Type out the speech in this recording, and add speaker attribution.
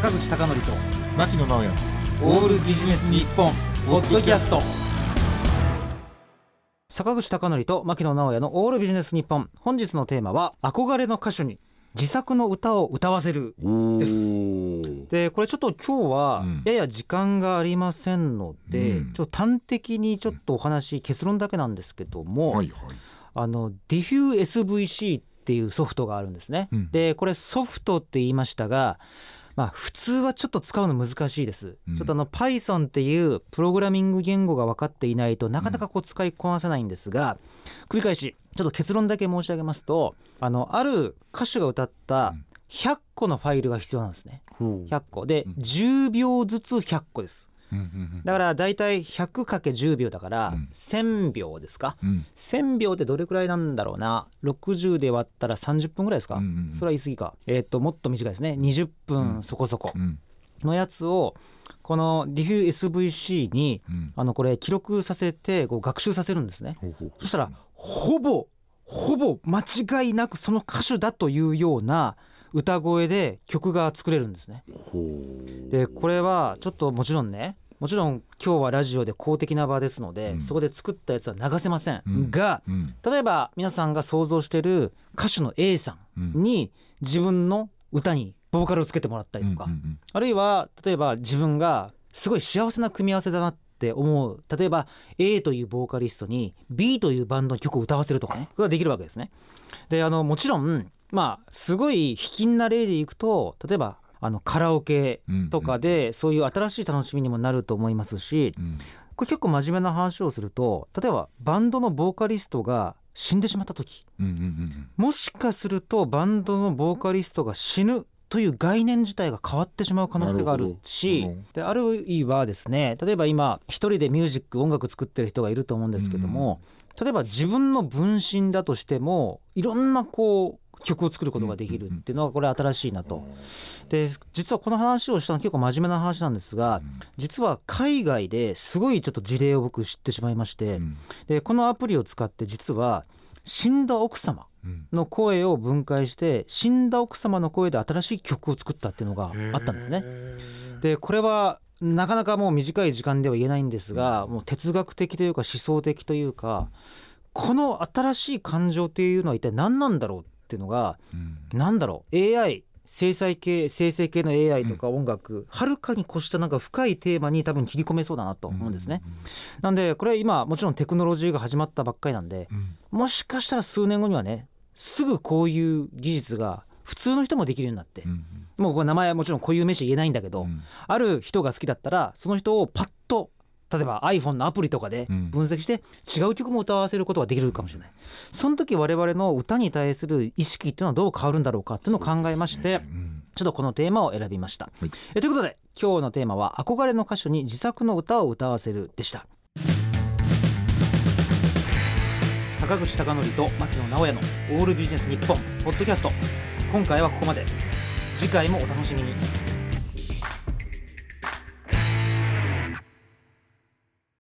Speaker 1: 坂口孝則と
Speaker 2: 牧野直哉。
Speaker 1: オールビジネス日本ポッドキャスト。坂口孝則と牧野直哉のオールビジネス日本。本日のテーマは憧れの歌手に自作の歌を歌わせるです。でこれちょっと今日は
Speaker 2: うん。
Speaker 1: やや時間がありませんので、
Speaker 2: うん。
Speaker 1: ちょっと端的にちょっとお話結論だけなんですけども、
Speaker 2: はいはい。
Speaker 1: あの DiffUSVC っていうソフトがあるんですね。
Speaker 2: うん。
Speaker 1: でこれソフトって言いましたが、まあ、普通はちょっと使うの難しいです。
Speaker 2: うん
Speaker 1: ちょっとあの Python っていうプログラミング言語が分かっていないとなかなかこう使いこなせないんですが、繰り返しちょっと結論だけ申し上げますとあのある歌手が歌った100個のファイルが必要なんですね。100個で
Speaker 2: うん
Speaker 1: 10秒ずつ100個です。だからだいたい 100×10 秒だから
Speaker 2: うん。
Speaker 1: 1000秒ですか？
Speaker 2: うん。
Speaker 1: 1000秒ってどれくらいなんだろうな？60で割ったら30分ぐらいですか、
Speaker 2: うんうんうん。
Speaker 1: それは言い過ぎか。えっ、ともっと短いですね。20分そこそこ。
Speaker 2: うん。
Speaker 1: のやつをこの DiffUSVC に
Speaker 2: うん。
Speaker 1: あのこれ記録させてこう学習させるんですね。そしたらほぼほぼ間違いなくその歌手だというような歌声で曲が作れるんですね。でこれはちょっともちろんねもちろん今日はラジオで公的な場ですので、
Speaker 2: うん。
Speaker 1: そこで作ったやつは流せません、
Speaker 2: うん。
Speaker 1: が
Speaker 2: うん。
Speaker 1: 例えば皆さんが想像してる歌手の A さんに自分の歌にボーカルをつけてもらったりとか、
Speaker 2: うんうん
Speaker 1: あるいは例えば自分がすごい幸せな組み合わせだなって思う例えば A というボーカリストに B というバンドの曲を歌わせるとかねこれができるわけですね。であのもちろんまあすごい卑近な例でいくと例えばあのカラオケ
Speaker 2: うん
Speaker 1: とかでそういう新しい楽しみにもなると思いますし
Speaker 2: うん。
Speaker 1: これ結構真面目な話をすると例えばバンドのボーカリストが死んでしまった時もしかするとバンドのボーカリストが死ぬという概念自体が変わってしまう可能性があるしであるいはですね例えば今一人でミュージック音楽作ってる人がいると思うんですけども、例えば自分の分身だとしてもいろんなこう曲を作ることができるっていうのがこれ新しいなと。で実はこの話をしたの結構真面目な話なんですが実は海外ですごいちょっと事例を僕知ってしまいまして
Speaker 2: うん。
Speaker 1: でこのアプリを使って実は死んだ奥様
Speaker 2: うん。
Speaker 1: の声を分解して死んだ奥様の声で新しい曲を作ったっていうのがあったんですね。でこれはなかなかもう短い時間では言えないんですがもう哲学的というか思想的というかこの新しい感情っていうのは一体何なんだろうっていうのが
Speaker 2: うん。
Speaker 1: 何だろう AI 生成系生成系の AI とか音楽はるかに越したなんか深いテーマに多分切り込めそうだなと思うんですね。なんでこれ今もちろんテクノロジーが始まったばっかりなんで
Speaker 2: うん。
Speaker 1: もしかしたら数年後にはねすぐこういう技術が普通の人もできるようになって
Speaker 2: うん。
Speaker 1: もうこれ名前はもちろん固有名詞言えないんだけど、
Speaker 2: うん。
Speaker 1: ある人が好きだったらその人をパッと例えば iPhone のアプリとかで
Speaker 2: うん。
Speaker 1: 分析して違う曲も歌わせることができるかもしれない。その時我々の歌に対する意識っていうのはどう変わるんだろうかっていうのを考えまして
Speaker 2: うん。
Speaker 1: ちょっとこのテーマを選びました、
Speaker 2: はい。
Speaker 1: えということで今日のテーマは憧れの歌手に自作の歌を歌わせるでした。坂口孝則と牧野直哉のオールビジネス日本ポッドキャスト。今回はここまで。次回もお楽しみに